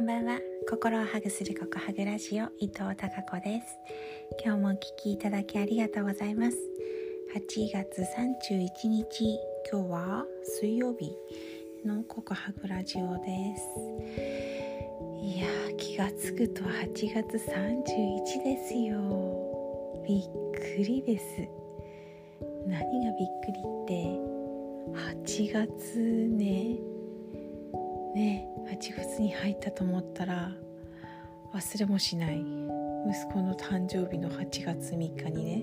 こんばんは。心をハグするココハグラジオ伊藤孝子です。今日もお聞きいただきありがとうございます。8月31日今日は水曜日のココハグラジオです。いや気がつくと8月31ですよ。びっくりです。何がびっくりって8月ねね8月に入ったと思ったら忘れもしない息子の誕生日の8月3日にね、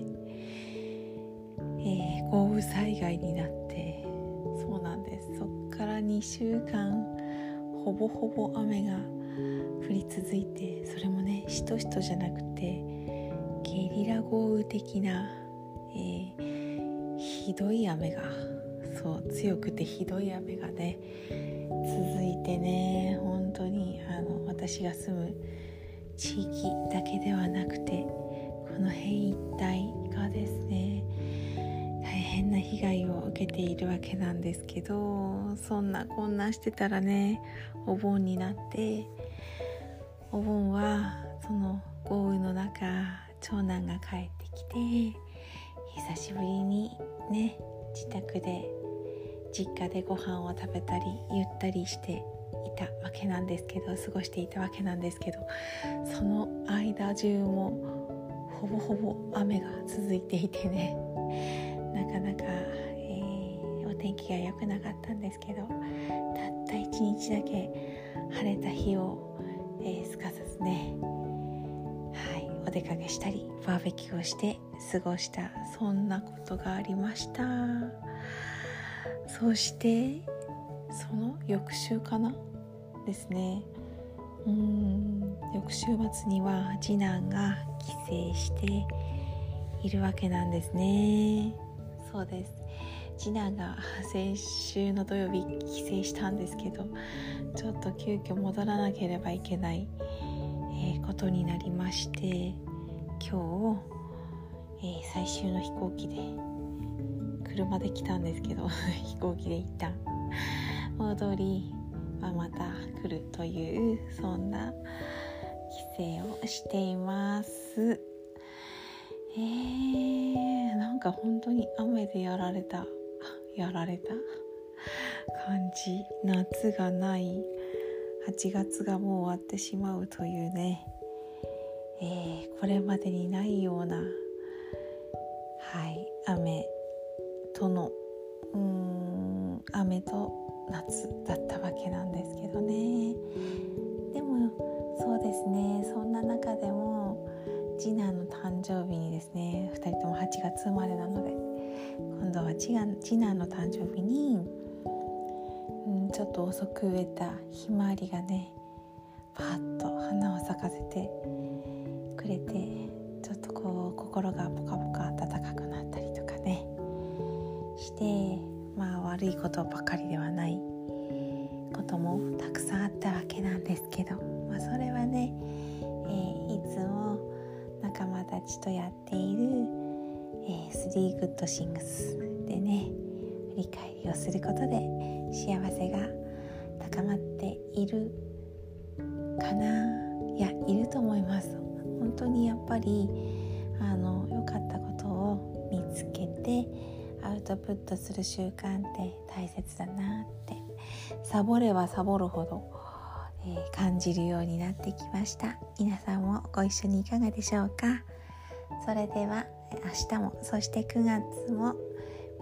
えー、豪雨災害になってそうなんです。そっから2週間ほぼほぼ雨が降り続いてそれもねしとしとじゃなくてゲリラ豪雨的な、えー、ひどい雨がそう強くてひどい雨がね続いてね本当にあの私が住む地域だけではなくてこの辺一帯がですね大変な被害を受けているわけなんですけどそんなこんなしてたらねお盆になってお盆はその豪雨の中長男が帰ってきて久しぶりにね自宅で実家でご飯を食べたりゆったりしていたわけなんですけど過ごしていたわけなんですけどその間中もほぼほぼ雨が続いていてね なかなか、えー、お天気が良くなかったんですけどたった一日だけ晴れた日を、えー、すかさずねはいお出かけしたりバーベキューをして過ごしたそんなことがありました。そしてその翌週かな？ですね。うん。翌週末には次男が帰省しているわけなんですね。そうです。次男が先週の土曜日帰省したんですけどちょっと急遽戻らなければいけない、え、ことになりまして今日、えー、最終の飛行機で車で来たんですけど 飛行機で一旦戻り、まあ、また来るというそんな帰省をしています。えー、なんか本当に雨でやられた。やられた。感じ。夏がない。8月がもう終わってしまうというね、えー、これまでにないようなはい雨。とのうん雨と夏だったわけなんですけどね。でもそうですね。そんな中でも次男の誕生日にですね2人とも8月生まれなので今度は次次男の誕生日に、うん、ちょっと遅く植えたひまわりがねパッと花を咲かせてくれてちょっとこう心が悪いことばかりではないこともたくさんあったわけなんですけど、まあ、それはね、えー、いつも仲間たちとやっている、えー、3 Good Things でね振り返りをすることで幸せが高まっているかな。いやいると思います。本当にやっぱりあの良かったことを見つけてアウトプットする習慣って大切だなってサボればサボるほど、えー、感じるようになってきました皆さんもご一緒にいかがでしょうか？それでは明日もそして9月も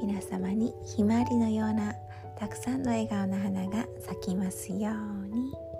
皆様にひまわりのようなたくさんの笑顔の花が咲きますように。